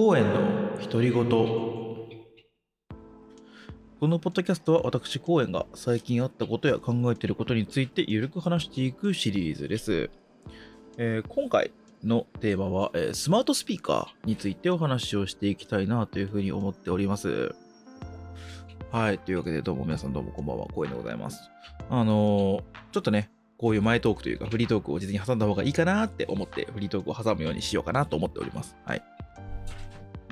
公園の独り言。このポッドキャストは私公園が最近あったことや考えていることについてゆるく話していくシリーズです、えー今回のテーマは、えースマートスピーカーについてお話をしていきたいなというふうに思っております。はいというわけでどうも皆さんどうもこんばんは。公園でございます。あのーちょっとねこういう前トークというかフリートークを実に挟んだ方がいいかなって思ってフリートークを挟むようにしようかなと思っております。はい。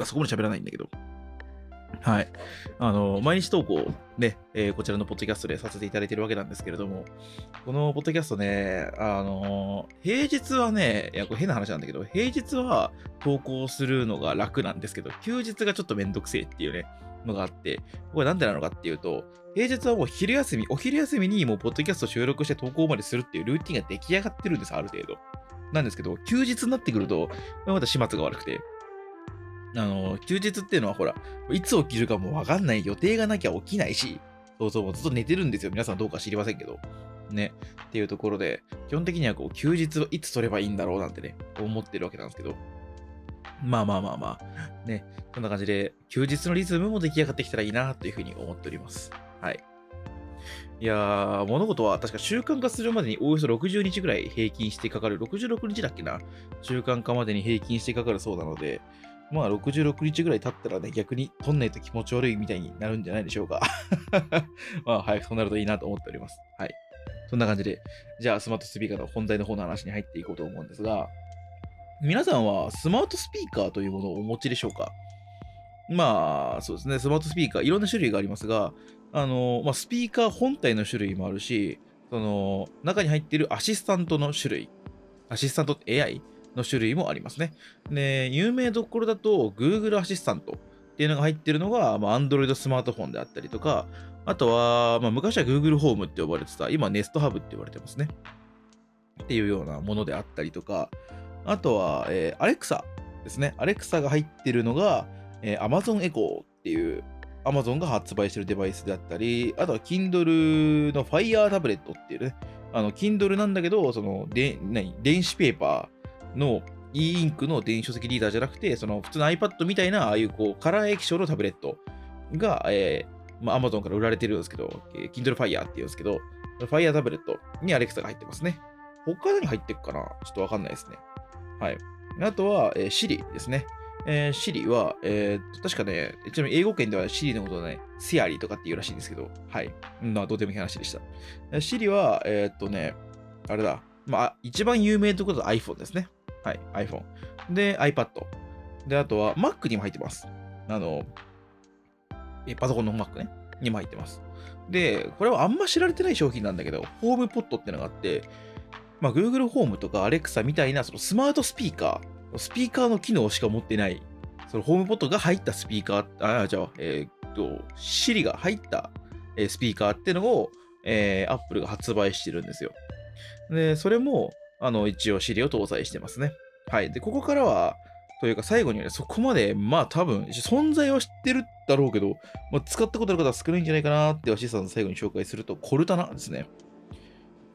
そこまで喋らないんだけど。はい。あの、毎日投稿ね、えーこちらのポッドキャストでさせていただいてるわけなんですけれども、このポッドキャストね、あの、平日はね、いや、これ変な話なんだけど、平日は投稿するのが楽なんですけど、休日がちょっとめんどくせえっていうね、のがあって、これなんでなのかっていうと、平日はもう昼休み、お昼休みにもうポッドキャスト収録して投稿までするっていうルーティンが出来上がってるんです、ある程度。なんですけど、休日になってくると、また始末が悪くて、あの、休日っていうのはほら、いつ起きるかもわかんない予定がなきゃ起きないし、そうそう、ずっと寝てるんですよ。皆さんどうか知りませんけど。ね。っていうところで、基本的にはこう、休日はいつ取ればいいんだろうなんてね、思ってるわけなんですけど。まあまあまあまあ、ね。そんな感じで、休日のリズムも出来上がってきたらいいなというふうに思っております。はい。いやー、物事は確か習慣化するまでにおよそ60日ぐらい平均してかかる、66日だっけな？習慣化までに平均してかかるそうなので、まあ66日ぐらい経ったらね、逆に取んないと気持ち悪いみたいになるんじゃないでしょうか。まあ早くそうなるといいなと思っております。はい。そんな感じで、じゃあスマートスピーカーの本題の方の話に入っていこうと思うんですが、皆さんはスマートスピーカーというものをお持ちでしょうか？まあ、そうですね、スマートスピーカー、いろんな種類がありますが、あの、まあ、スピーカー本体の種類もあるし、その、中に入っているアシスタントの種類、アシスタントって AI の種類もありますね。で、有名どころだと Google アシスタントっていうのが入ってるのが、まあ、Android スマートフォンであったりとか、あとは、まあ、昔は Google ホームって呼ばれてた、今 Nest Hub って呼ばれてますね。っていうようなものであったりとか、あとは、えー、Alexa ですね。Alexa が入ってるのが、えー Amazon Echo っていう Amazon が発売してるデバイスであったり、あとは Kindle の Fire タブレットっていうね、あの Kindle なんだけど、そので何電子ペーパーの e インクの電子書籍リーダーじゃなくて、その普通の iPad みたいな、ああいうこうカラー液晶のタブレットが、えーまあ、Amazon から売られてるんですけど、えー Kindle Fire っていうんですけど、Fire タブレットに Alexa が入ってますね。他何入ってるかな？ちょっとわかんないですね。はい。あとは、えー Siri ですね。えー、Siri は、えーと、確かね、ちなみに英語圏では Siri のことをね、セアリーとかって言うらしいんですけど、はい。まあ、どうでもいい話でした。えー Siri は、えーっとね、あれだ、まあ、一番有名ということは iPhone ですね。はい、iPhone。で、iPad。で、あとは Mac にも入ってます。あの、えパソコンの Mac ね、にも入ってます。で、これはあんま知られてない商品なんだけど、ホームポットってのがあって、まあ、Google ホームとか Alexa みたいなそのスマートスピーカー、スピーカーの機能しか持ってない、そのホームポットが入ったスピーカー、あ、じゃあ、えーっと、Siri が入ったスピーカーってのを、えー、Apple が発売してるんですよ。で、それも、あの、一応 Siri を搭載してますね。はい。で、ここからは、というか最後にはね、そこまで、まあ多分、存在は知ってるだろうけど、まあ、使ったことある方は少ないんじゃないかなって、アシスタント最後に紹介すると、コルタナですね。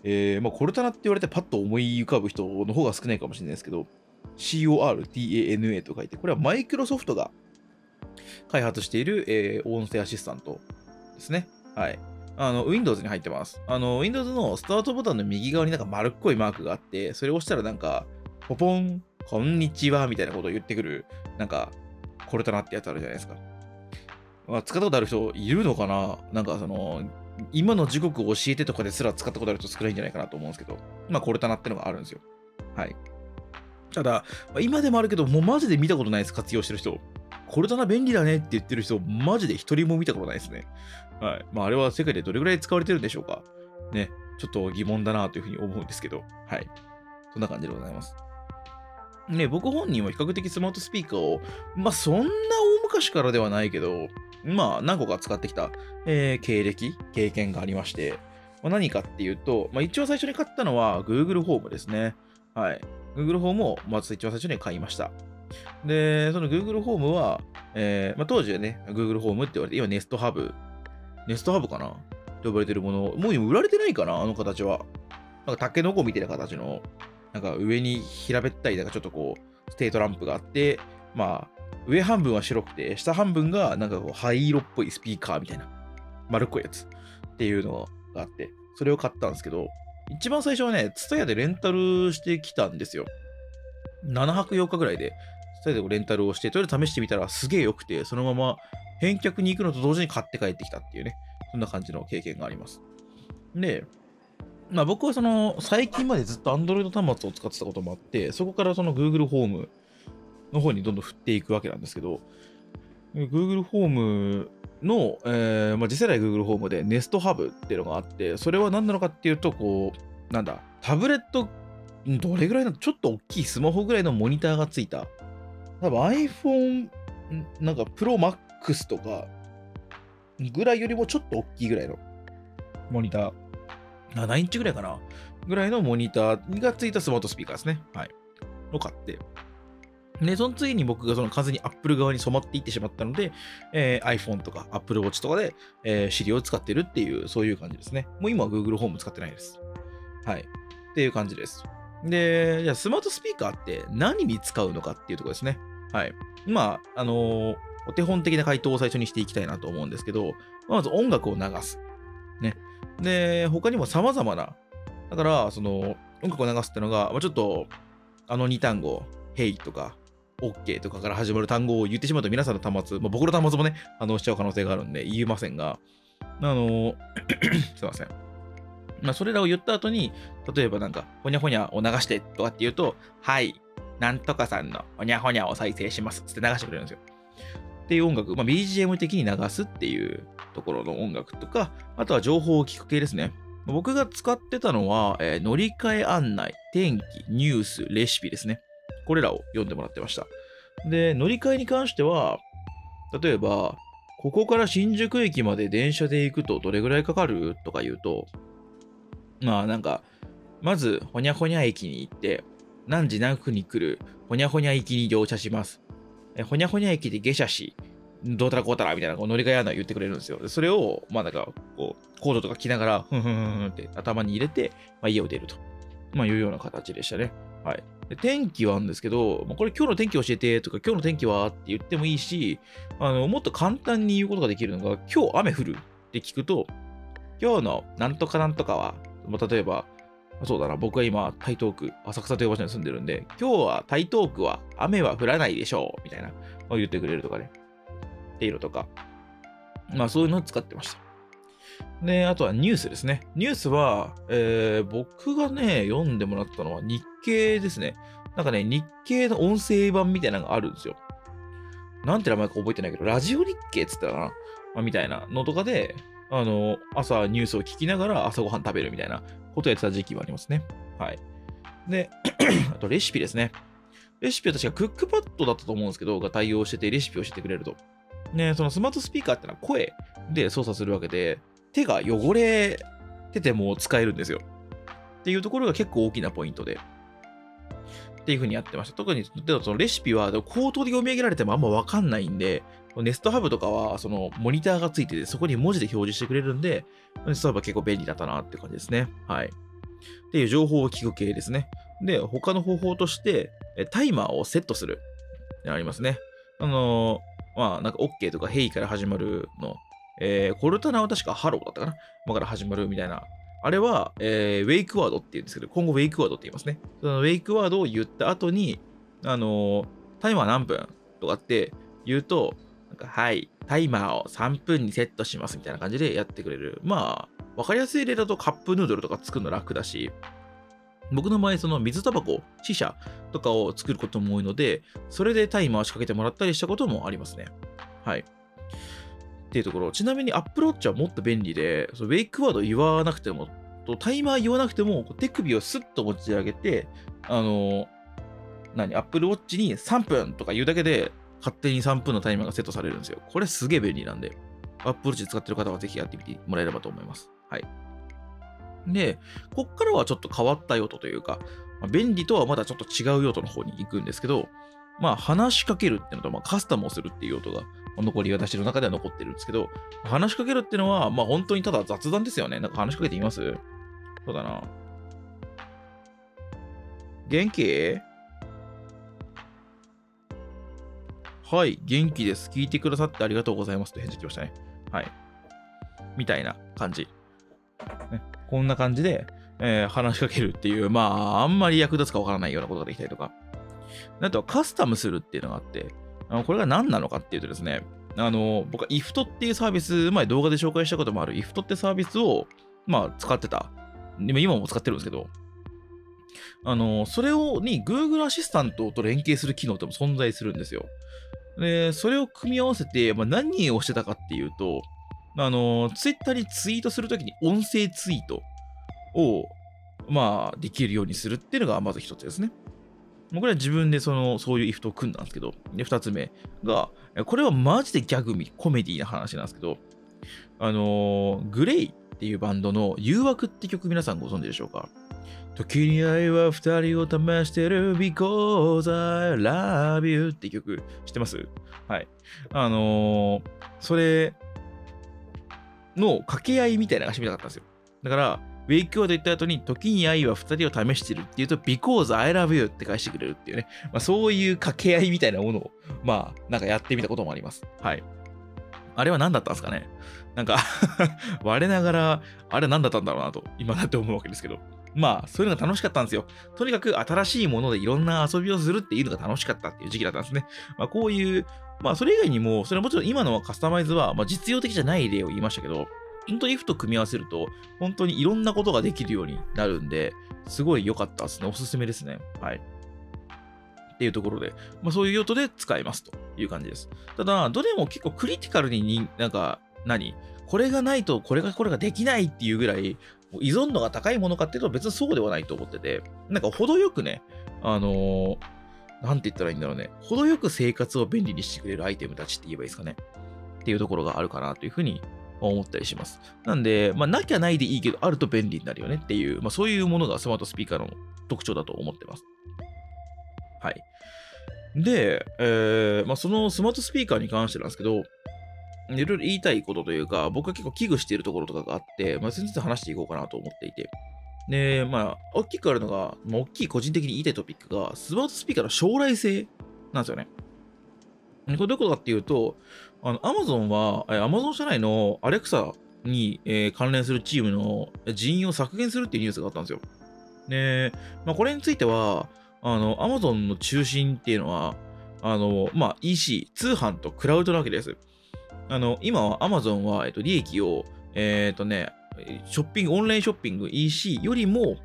えー、まあ、コルタナって言われてパッと思い浮かぶ人の方が少ないかもしれないですけど、CORTANA と書いて、これはマイクロソフトが開発している、えー音声アシスタントですね。はい。あの、Windows に入ってます。あの、Windows のスタートボタンの右側になんか丸っこいマークがあって、それを押したらなんか、ポポン、こんにちは、みたいなことを言ってくる、なんか、コルタナってやつあるじゃないですか。まあ、使ったことある人いるのかな？なんかその、今の時刻を教えてとかですら使ったことある人少ないんじゃないかなと思うんですけど、まあ、コルタナってのがあるんですよ。はい。ただ、今でもあるけど、もうマジで見たことないです、活用してる人。コルタナ便利だねって言ってる人、マジで一人も見たことないですね。はい。まあ、あれは世界でどれぐらい使われてるんでしょうか。ね。ちょっと疑問だなというふうに思うんですけど、はい。そんな感じでございます。ね、僕本人は比較的スマートスピーカーを、まあ、そんな大昔からではないけど、まあ、何個か使ってきた、えー経歴、経験がありまして、まあ、何かっていうと、まあ、一応最初に買ったのは Google ホームですね。はい。Google ホームをまず一番最初に買いました。で、その Google ホームは、えーまあ、当時はね、Google ホームって言われて、今 Nest Hub、Nest Hub かな？と呼ばれてるもの、もう今売られてないかな？あの形は。なんかタケノコみたいな形の、なんか上に平べったい、なんかちょっとこう、ステートランプがあって、まあ、上半分は白くて、下半分がなんかこう灰色っぽいスピーカーみたいな、丸っこいやつっていうのがあって、それを買ったんですけど、一番最初はね、ツタヤでレンタルしてきたんですよ。7泊8日ぐらいで、ツタヤでレンタルをして、とりあえず試してみたらすげえ良くて、そのまま返却に行くのと同時に買って帰ってきたっていうね、そんな感じの経験があります。で、まあ僕はその最近までずっと Android 端末を使ってたこともあって、そこからその Google ホームの方にどんどん振っていくわけなんですけど、Google ホームの、えーまあ、次世代 Google ホームで Nest Hub っていうのがあって、それは何なのかっていうと、こう、なんだ、タブレット、どれぐらいの、ちょっと大きいスマホぐらいのモニターがついた、多分 iPhone、なんか Pro Max とかぐらいよりもちょっと大きいぐらいのモニター。7インチぐらいかな？ぐらいのモニターがついたスマートスピーカーですね。はい。を買って。で、その次に僕がその完全に Apple 側に染まっていってしまったので、えー、iPhone とか Apple Watch とかで、えー、Siri を使ってるっていう、そういう感じですね。もう今は Google ホーム使ってないです。はい。っていう感じです。で、じゃあスマートスピーカーって何に使うのかっていうところですね。はい。まあ、あのー、お手本的な回答を最初にしていきたいなと思うんですけど、まず音楽を流す。ね。で、他にも様々な、だから、その、音楽を流すってのが、まあ、ちょっと、あの2単語、Hey とか、OK とかから始まる単語を言ってしまうと皆さんの端末、まあ、僕の端末もね、反応しちゃう可能性があるんで言えませんが、あの すいません。まあ、それらを言った後に、例えばなんか、ほにゃほにゃを流してとかって言うと、はい、なんとかさんのほにゃほにゃを再生しますって流してくれるんですよ。っていう音楽、まあ、BGM 的に流すっていうところの音楽とか、あとは情報を聞く系ですね。僕が使ってたのは、えー、乗り換え案内、天気、ニュース、レシピですね。これらを読んでもらってました。で、乗り換えに関しては、例えば、ここから新宿駅まで電車で行くとどれぐらいかかる？とか言うと、まあなんか、まず、ほにゃほにゃ駅に行って、何時何分に来る、ほにゃほにゃ駅に乗車します。えほにゃほにゃ駅で下車し、どうたらこうたらみたいなこう乗り換え案内言ってくれるんですよ。それを、まあなんか、こう、コードとか着ながら、ふんふんふんふんって頭に入れて、まあ、家を出ると。まあいうような形でしたね。はい。で天気はあるんですけど、まあこれ今日の天気教えてとか、今日の天気はって言ってもいいし、あのもっと簡単に言うことができるのが、今日雨降るって聞くと、今日のなんとかなんとかは、例えば、そうだな、僕は今、台東区、浅草という場所に住んでるんで、今日は台東区は雨は降らないでしょう、みたいな、言ってくれるとかね、っていうのとか、まあそういうのを使ってました。で、あとはニュースですね。ニュースは、えー、僕がね、読んでもらったのは日経ですね。なんかね、日経の音声版みたいなのがあるんですよ。なんて名前か覚えてないけど、ラジオ日経っつったかな、まあ、みたいなのとかで、あの、朝ニュースを聞きながら朝ごはん食べるみたいなことをやってた時期もありますね。はい。で、あとレシピですね。レシピは確かクックパッドだったと思うんですけど、が対応しててレシピを教えてくれると。ね、そのスマートスピーカーってのは声で操作するわけで、手が汚れてても使えるんですよ。っていうところが結構大きなポイントで。っていう風にやってました。特に、そのレシピは口頭で読み上げられてもあんまわかんないんで、ネストハブとかは、そのモニターがついてて、そこに文字で表示してくれるんで、ネストハブは結構便利だったなって感じですね。はい。っていう情報を聞く系ですね。で、他の方法として、タイマーをセットする。ありますね。あのー、まあ、なんか OK とか Hey から始まるのえー、コルタナは確かハローだったかな今から始まるみたいな。あれは、えー、 wake word って言うんですけど、今後 wake word って言いますね。その wake word を言った後に、あのー、タイマー何分とかって言うと、なんか、はい、タイマーを3分にセットしますみたいな感じでやってくれる。まあ、わかりやすい例だとカップヌードルとか作るの楽だし、僕の場合、その水タバコ、死者とかを作ることも多いので、それでタイマーを仕掛けてもらったりしたこともありますね。はい。っていうところ、ちなみに Apple Watch はもっと便利で、そのウェイクワード言わなくても、とタイマー言わなくても、手首をスッと持ち上げて、あの、何、Apple Watch に3分とか言うだけで、勝手に3分のタイマーがセットされるんですよ。これすげえ便利なんで、Apple Watch 使ってる方はぜひやってみてもらえればと思います。はい。で、こっからはちょっと変わった用途というか、まあ、便利とはまだちょっと違う用途の方に行くんですけど、まあ、話しかけるっていうのと、まあ、カスタムをするっていう用途が残り私の中では残ってるんですけど、話しかけるっていうのは、まあ本当にただ雑談ですよね。なんか話しかけてみます？そうだな。元気？はい、元気です。聞いてくださってありがとうございますと返事来ましたね。はい。みたいな感じ。ね、こんな感じで、えー、話しかけるっていう、まあ、あんまり役立つかわからないようなことができたりとか。あとはカスタムするっていうのがあって、あのこれが何なのかっていうとですね、あの、僕は IFT っていうサービス、前動画で紹介したこともある IFT ってサービスを、まあ、使ってた。今も使ってるんですけど、あの、それをに Google アシスタントと連携する機能っても存在するんですよ。で、それを組み合わせて、まあ、何をしてたかっていうと、あの、Twitter にツイートするときに音声ツイートを、まあ、できるようにするっていうのがまず一つですね。これは自分でその、そういうイフトを組んだんですけど、で、二つ目が、これはマジでギャグミ、コメディな話なんですけど、あのー、グレイっていうバンドの誘惑って曲皆さんご存知でしょうか？時に愛は二人を試してる because I love you って曲知ってます？はい。あのー、それの掛け合いみたいなのがしてみたかったんですよ。だから、ウェイクワード言った後に、時に愛は二人を試してるっていうと、because I love you って返してくれるっていうね。まあ、そういう掛け合いみたいなものを、まあ、なんかやってみたこともあります。はい。あれは何だったんですかね？なんか 我ながら、あれは何だったんだろうなと、今だって思うわけですけど。まあ、そういうのが楽しかったんですよ。とにかく新しいものでいろんな遊びをするっていうのが楽しかったっていう時期だったんですね。まあ、こういう、まあ、それ以外にも、それはもちろん今のカスタマイズは、まあ、実用的じゃない例を言いましたけど、本当に if と組み合わせると、本当にいろんなことができるようになるんで、すごい良かったですね。おすすめですね。はい。っていうところで、まあ、そういう用途で使えますという感じです。ただ、どれも結構クリティカルになんか、何？これがないとこれがこれができないっていうぐらい依存度が高いものかっていうと別にそうではないと思ってて、なんか程よくね、あのー、なんて言ったらいいんだろうね、程よく生活を便利にしてくれるアイテムたちって言えばいいですかね。っていうところがあるかなというふうに思ったりします。なんで、まあ、なきゃないでいいけど、あると便利になるよねっていう、まあ、そういうものがスマートスピーカーの特徴だと思ってます。はい。で、えーまあ、そのスマートスピーカーに関してなんですけど、いろいろ言いたいことというか、僕は結構危惧しているところとかがあって、まあ、先日話していこうかなと思っていて。で、まあ、大きくあるのが、まあ、大きい個人的に言いたいトピックが、スマートスピーカーの将来性なんですよね。これどういうことかっていうと、あの、Amazon は、Amazon 社内の Alexa に、えー、関連するチームの人員を削減するっていうニュースがあったんですよ。で、まあ、これについては、あの、Amazon の中心っていうのは、あの、まあ、EC、通販とクラウドなわけです。あの、今は Amazon は、えっと、利益を、えっ、とね、ショッピング、オンラインショッピング EC よりも、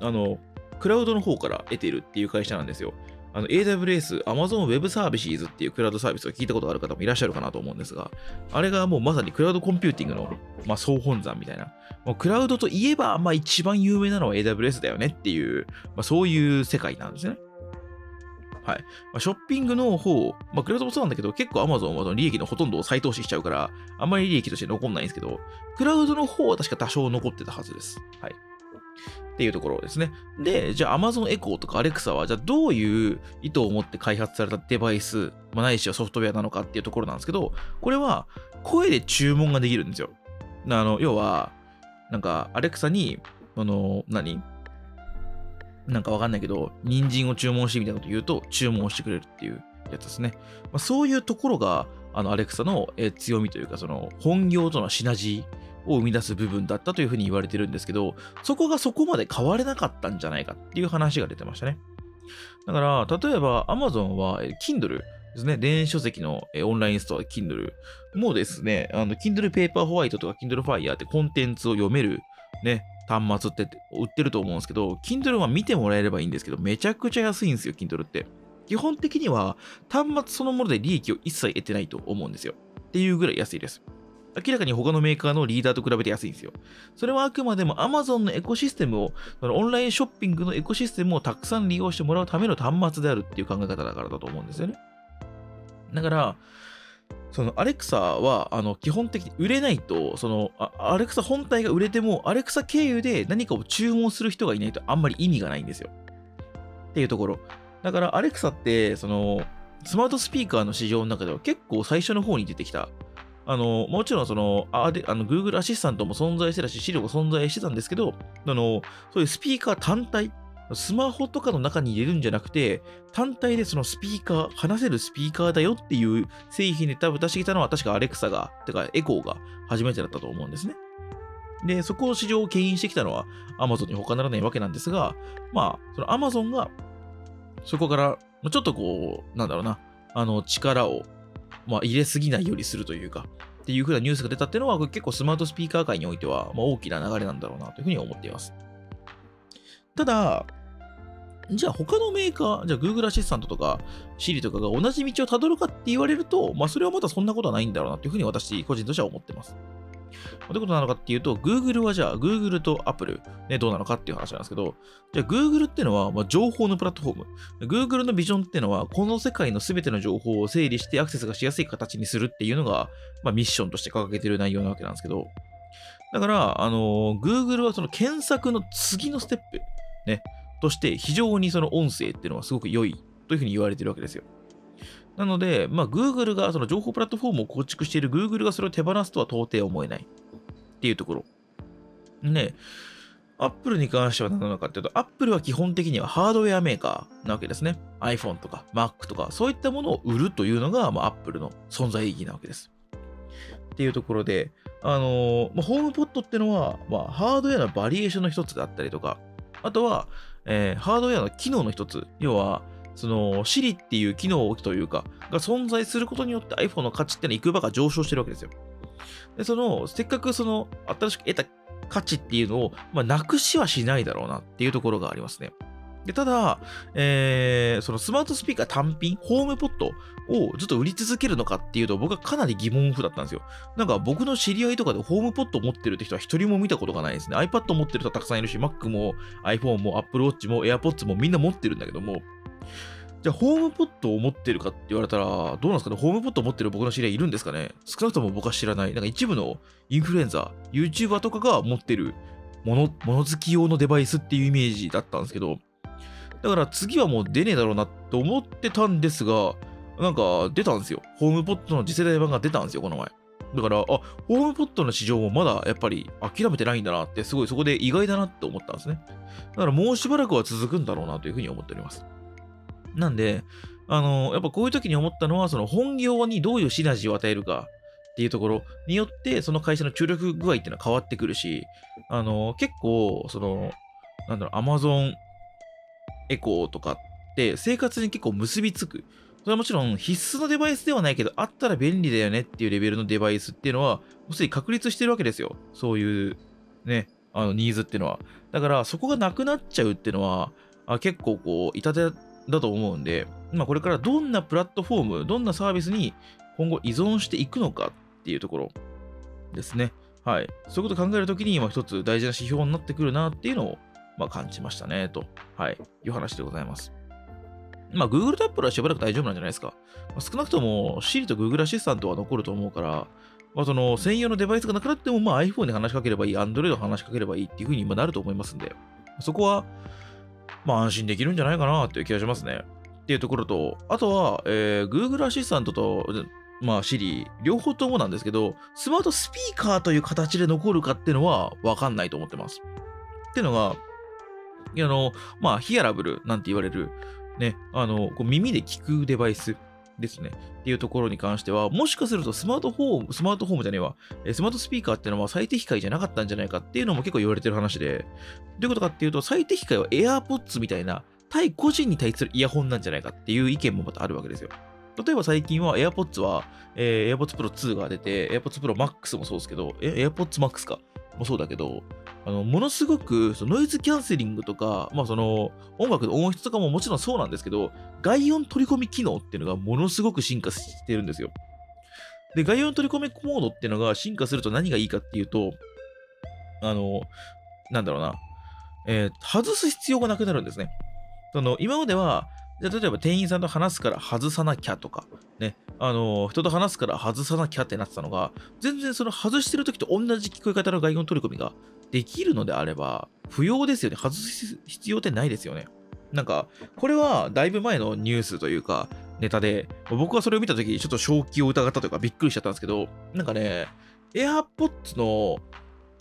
あの、クラウドの方から得てるっていう会社なんですよ。あの AWS、Amazon Web Services っていうクラウドサービスを聞いたことある方もいらっしゃるかなと思うんですが、あれがもうまさにクラウドコンピューティングの、まあ、総本山みたいな。もうクラウドといえば、まあ、一番有名なのは AWS だよねっていう、まあ、そういう世界なんですね。はい。まあ、ショッピングの方、まあ、クラウドもそうなんだけど、結構 Amazon はその利益のほとんどを再投資しちゃうから、あんまり利益として残んないんですけど、クラウドの方は確か多少残ってたはずです。はい。っていうところですね。で、じゃあ Amazon Echo とか Alexa は、じゃあどういう意図を持って開発されたデバイス、まあ、ないしはソフトウェアなのかっていうところなんですけど、これは声で注文ができるんですよ。あの、要は、なんか Alexa に、あの、何？なんかわかんないけど、人参を注文してみたいなこと言うと、注文してくれるっていうやつですね。まあ、そういうところが、あの、アレクサの強みというか、その、本業とのシナジーを生み出す部分だったというふうに言われてるんですけど、そこがそこまで変われなかったんじゃないかっていう話が出てましたね。だから、例えば Amazon は Kindle ですね、電子書籍のオンラインストア Kindle もですね、あの Kindle Paperwhite とか Kindle Fire ってコンテンツを読めるね、端末って売ってると思うんですけど、Kindle は見てもらえればいいんですけど、めちゃくちゃ安いんですよ、Kindle って。基本的には端末そのもので利益を一切得てないと思うんですよ。っていうぐらい安いです。明らかに他のメーカーのリーダーと比べて安いんですよ。それはあくまでも Amazon のエコシステムを、そのオンラインショッピングのエコシステムをたくさん利用してもらうための端末であるっていう考え方だからだと思うんですよね。だから、そのアレクサはあの基本的に売れないと、そのアレクサ本体が売れても、アレクサ経由で何かを注文する人がいないとあんまり意味がないんですよ。っていうところ。だからアレクサって、そのスマートスピーカーの市場の中では結構最初の方に出てきた。あの、もちろんその、あであの Google アシスタントも存在してたし、資料も存在してたんですけど、あの、そういうスピーカー単体スマホとかの中に入れるんじゃなくて、単体でそのスピーカー、話せるスピーカーだよっていう製品で多分出してきたのは確かアレクサが、てかエコーが初めてだったと思うんですね。で、そこを市場を牽引してきたのは Amazon に他ならないわけなんですが、まあ、その Amazon がそこからちょっとこう、なんだろうな、あの力を、まあ、入れすぎないようにするというか、っていう風なニュースが出たっていうのは結構スマートスピーカー界においては、まあ、大きな流れなんだろうなというふうに思っています。ただ、じゃあ他のメーカー、じゃあ Google アシスタントとか Siri とかが同じ道をたどるかって言われると、まあそれはまだそんなことはないんだろうなというふうに私個人としては思ってます。どういうことなのかっていうと、Google はじゃあ Google と Apple、ね、どうなのかっていう話なんですけど、じゃあ Google っていうのは、まあ、情報のプラットフォーム。Google のビジョンっていうのは、この世界の全ての情報を整理してアクセスがしやすい形にするっていうのが、まあ、ミッションとして掲げてる内容なわけなんですけど、だから、あのー、Google はその検索の次のステップ、ね、として非常にその音声っていうのはすごく良いというふうに言われてるわけですよ。なので、まあ、Google が、その情報プラットフォームを構築している Google がそれを手放すとは到底思えないっていうところ。ね、Apple に関しては何なのかっていうと、Apple は基本的にはハードウェアメーカーなわけですね。iPhone とか Mac とか、そういったものを売るというのが、まあ、Apple の存在意義なわけです。っていうところで、あのー、まあ、ホームポットっていうのは、まあ、ハードウェアのバリエーションの一つであったりとか、あとは、えー、ハードウェアの機能の一つ、要は、その Siri っていう機能というか、が存在することによって iPhone の価値ってのはいくばが上昇してるわけですよ。で、その、せっかくその、新しく得た価値っていうのを、まあ、なくしはしないだろうなっていうところがありますね。でただ、えー、そのスマートスピーカー単品、ホームポットをずっと売り続けるのかっていうと、僕はかなり疑問符だったんですよ。なんか僕の知り合いとかでホームポットを持ってるって人は一人も見たことがないですね。iPad 持ってる人はたくさんいるし、Mac も iPhone も Apple Watch も AirPods もみんな持ってるんだけども、じゃあ、ホームポットを持ってるかって言われたら、どうなんですかね？ホームポットを持ってる僕の知り合いいるんですかね？少なくとも僕は知らない。なんか一部のインフルエンザ、YouTuber とかが持ってるもの、もの好き用のデバイスっていうイメージだったんですけど、だから次はもう出ねえだろうなと思ってたんですが、なんか出たんですよ。ホームポットの次世代版が出たんですよ、この前。だから、あ、ホームポットの市場もまだやっぱり諦めてないんだなって、すごいそこで意外だなって思ったんですね。だからもうしばらくは続くんだろうなというふうに思っております。なんで、あの、やっぱこういう時に思ったのは、その本業にどういうシナジーを与えるかっていうところによって、その会社の注力具合っていうのは変わってくるし、あの、結構、その、なんだろう、Amazon エコーとかって生活に結構結びつく。それはもちろん必須のデバイスではないけど、あったら便利だよねっていうレベルのデバイスっていうのは、もうすでに確立してるわけですよ。そういうね、あのニーズっていうのは。だから、そこがなくなっちゃうっていうのは、あ結構こう、痛手だと思うんで、まあ、これからどんなプラットフォーム、どんなサービスに今後依存していくのかっていうところですね。はい。そういうことを考えるときに、今一つ大事な指標になってくるなっていうのを、まあ、感じましたね、と、はい、いう話でございます。まあ、Google と Apple はしばらく大丈夫なんじゃないですか。まあ、少なくとも Siri と Google アシスタントは残ると思うから、まあ、その専用のデバイスがなくなっても、まあ、iPhone に話しかければいい、Android に話しかければいいっていうふうに今なると思いますんで、そこは、まあ安心できるんじゃないかなっていう気がしますね。っていうところと、あとは、えー、Google アシスタントと、まあ Siri、両方ともなんですけど、スマートスピーカーという形で残るかっていうのはわかんないと思ってます。っていうのが、あの、まあ、ヒアラブルなんて言われる、ね、あの、こう耳で聞くデバイスですね。っていうところに関しては、もしかするとスマートフォーム、スマートフォームじゃねえわ、スマートスピーカーっていうのは最適解じゃなかったんじゃないかっていうのも結構言われてる話で、どういうことかっていうと、最適解は AirPods みたいな対個人に対するイヤホンなんじゃないかっていう意見もまたあるわけですよ。例えば最近は AirPods は、えー、AirPods Pro 2が出て、AirPods Pro Max もそうですけど、AirPods Max かもそうだけど、あのものすごくそのノイズキャンセリングとか、まあ、その音楽の音質とかももちろんそうなんですけど、外音取り込み機能っていうのがものすごく進化してるんですよ。で、外音取り込みモードっていうのが進化すると何がいいかっていうと、あの、なんだろうな、えー、外す必要がなくなるんですね。その今までは、じゃ例えば店員さんと話すから外さなきゃとか、ね、あの人と話すから外さなきゃってなってたのが、全然その外してる時と同じ聞こえ方の外音取り込みができるのであれば、不要ですよね。外す必要ってないですよね。なんか、これはだいぶ前のニュースというか、ネタで、僕はそれを見たとき、ちょっと正気を疑ったというか、びっくりしちゃったんですけど、なんかね、AirPods の、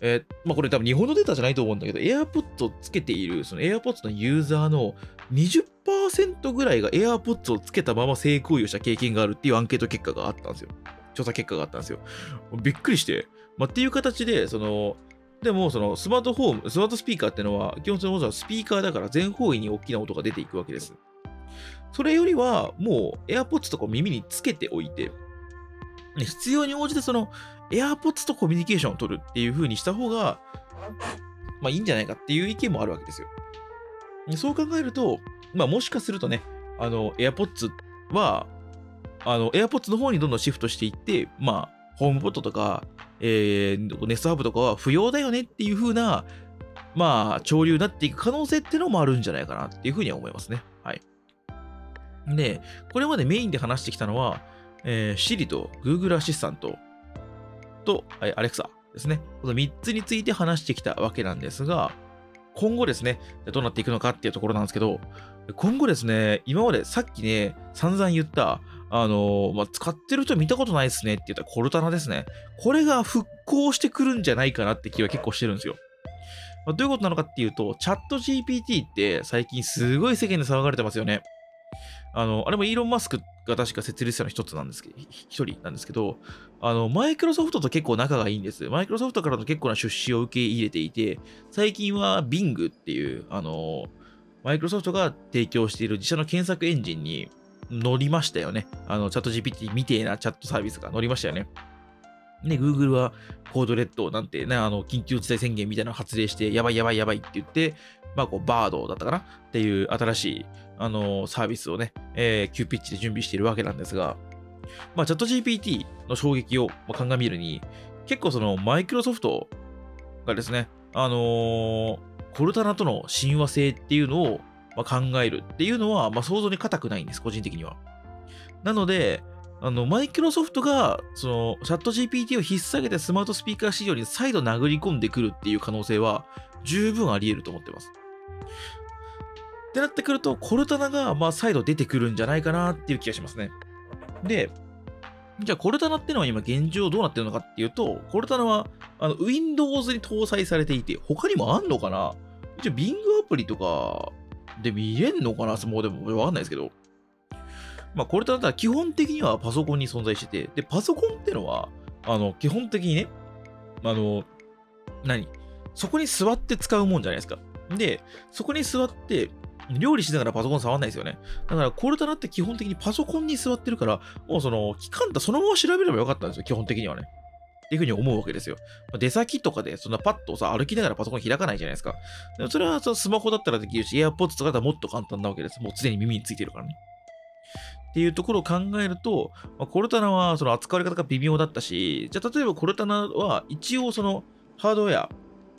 えー、まあこれ多分日本のデータじゃないと思うんだけど、AirPods をつけている、その AirPods のユーザーの20%ぐらいが AirPods をつけたまま性行為をした経験があるっていうアンケート結果があったんですよ。調査結果があったんですよ。びっくりして、まあ、っていう形で、その、でも、そのスマートフォーム、スマートスピーカーってのは、基本的にスピーカーだから全方位に大きな音が出ていくわけです。それよりは、もう AirPods とか耳につけておいて、必要に応じてその AirPods とコミュニケーションを取るっていう風にした方が、まあいいんじゃないかっていう意見もあるわけですよ。そう考えると、まあもしかするとね、あの AirPods は、あの AirPods の方にどんどんシフトしていって、まあ、ホームポットとか、えー、ネストハブとかは不要だよねっていう風な、まあ、潮流になっていく可能性っていうのもあるんじゃないかなっていう風には思いますね。はい。で、これまでメインで話してきたのは、えー、Siri と Google アシスタントと、はい、Alexa ですね。この3つについて話してきたわけなんですが、今後ですね、どうなっていくのかっていうところなんですけど、今後ですね、今までさっきね、散々言った、あのー、まあ、使ってる人見たことないですねって言ったコルタナですね。これが復興してくるんじゃないかなって気は結構してるんですよ。まあ、どういうことなのかっていうと、チャット GPT って最近すごい世間で騒がれてますよね。あの、あれもイーロン・マスクが確か設立者の一つなんですけど、一人なんですけど、あの、マイクロソフトと結構仲がいいんです。マイクロソフトからの結構な出資を受け入れていて、最近は Bing っていう、あの、マイクロソフトが提供している自社の検索エンジンに乗りましたよね。あの、チャット GPT みてえなチャットサービスが乗りましたよね。ね、Google はコードレッドなんてね、あの、緊急事態宣言みたいなの発令して、やばいやばいやばいって言って、まあ、こう、バードだったかな？っていう新しい、あの、サービスをね、えー、急ピッチで準備しているわけなんですが、まあ、チャット GPT の衝撃を鑑みるに、結構その、マイクロソフトがですね、あのー、コルタナとの親和性っていうのを、まあ、考えるっていうのは、まあ、想像に難くないんです、個人的には。なので、あの、マイクロソフトが、その、チャット GPT を引っ提げてスマートスピーカー市場に再度殴り込んでくるっていう可能性は十分あり得ると思ってます。ってなってくると、コルタナが、まあ、再度出てくるんじゃないかなっていう気がしますね。で、じゃあ、コルタナってのは今現状どうなってるのかっていうと、コルタナは、あの、Windows に搭載されていて、他にもあんのかな？一応、Bing アプリとかで見れんのかな？もうでもわかんないですけど。まあ、これとだったら基本的にはパソコンに存在してて、で、パソコンってのは、あの、基本的にね、あの、何？そこに座って使うもんじゃないですか。で、そこに座って、料理しながらパソコン触んないですよね。だから、コルタナって基本的にパソコンに座ってるから、もうその、期間とそのまま調べればよかったんですよ、基本的にはね。っていうふうに思うわけですよ。出先とかで、そんなパッとさ、歩きながらパソコン開かないじゃないですか。それはそスマホだったらできるし、AirPods とかだったらもっと簡単なわけです。もう常に耳についてるからね。っていうところを考えると、まあ、コルタナはその扱われ方が微妙だったし、じゃあ例えばコルタナは一応そのハードウェア、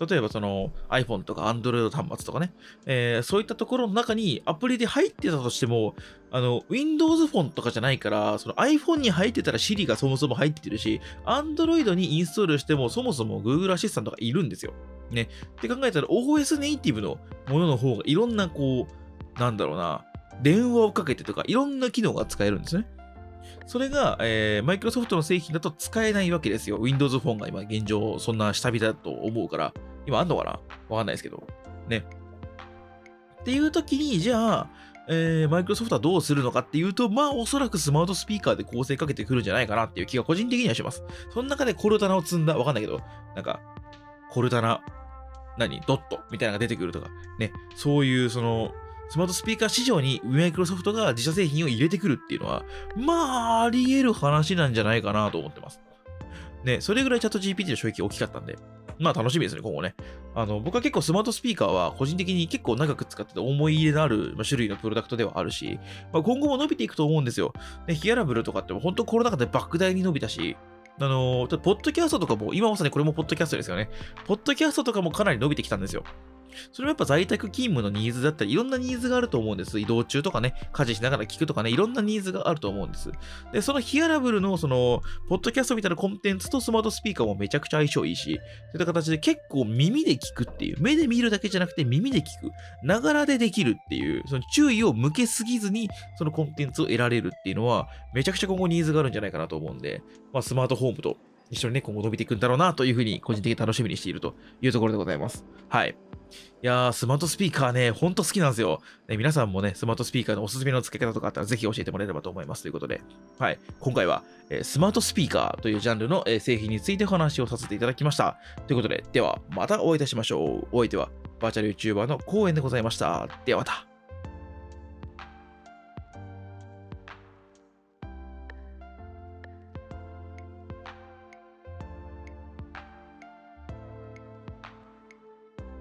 例えばその iPhone とか Android 端末とかね、えー、そういったところの中にアプリで入ってたとしても、あの、Windows フォンとかじゃないから、その iPhone に入ってたら Siri がそもそも入ってるし、Android にインストールしてもそもそも Google アシスタントがいるんですよ。ね。って考えたら OS ネイティブのものの方がいろんなこう、なんだろうな、電話をかけてとかいろんな機能が使えるんですね。それが、えー、マイクロソフトの製品だと使えないわけですよ。Windows フォンが今現状そんな下火だと思うから、今あんのかな？わかんないですけど。ね。っていう時に、じゃあ、えー、マイクロソフトはどうするのかっていうと、まあおそらくスマートスピーカーで構成かけてくるんじゃないかなっていう気が個人的にはします。その中でコルタナを積んだ、わかんないけど、なんか、コルタナ、何？ドットみたいなのが出てくるとか、ね、そういうその、スマートスピーカー市場にマイクロソフトが自社製品を入れてくるっていうのは、まあ、あり得る話なんじゃないかなと思ってます。ね、それぐらいチャット GPT の衝撃大きかったんで、まあ楽しみですね、今後ね。あの、僕は結構スマートスピーカーは個人的に結構長く使ってて思い入れのある種類のプロダクトではあるし、まあ、今後も伸びていくと思うんですよ。ね、ヒアラブルとかって本当コロナ禍で莫大に伸びたし、あの、ポッドキャストとかも、今まさにこれもポッドキャストですよね。ポッドキャストとかもかなり伸びてきたんですよ。それはやっぱ在宅勤務のニーズだったり、いろんなニーズがあると思うんです。移動中とかね、家事しながら聞くとかね、いろんなニーズがあると思うんです。で、そのヒアラブルの、その、ポッドキャストみたいなコンテンツとスマートスピーカーもめちゃくちゃ相性いいし、そういった形で結構耳で聞くっていう、目で見るだけじゃなくて耳で聞く、ながらでできるっていう、その注意を向けすぎずに、そのコンテンツを得られるっていうのは、めちゃくちゃ今後ニーズがあるんじゃないかなと思うんで、まあ、スマートホームと一緒にね、今後伸びていくんだろうなというふうに、個人的に楽しみにしているというところでございます。はい。いやー、スマートスピーカーね、ほんと好きなんですよ。ね、皆さんもね、スマートスピーカーのおすすめの付け方とかあったら、ぜひ教えてもらえればと思います。ということで、はい。今回は、えー、スマートスピーカーというジャンルの、えー、製品についてお話をさせていただきました。ということで、では、またお会いいたしましょう。お相手は、バーチャル YouTuber のコーエンでございました。ではまた。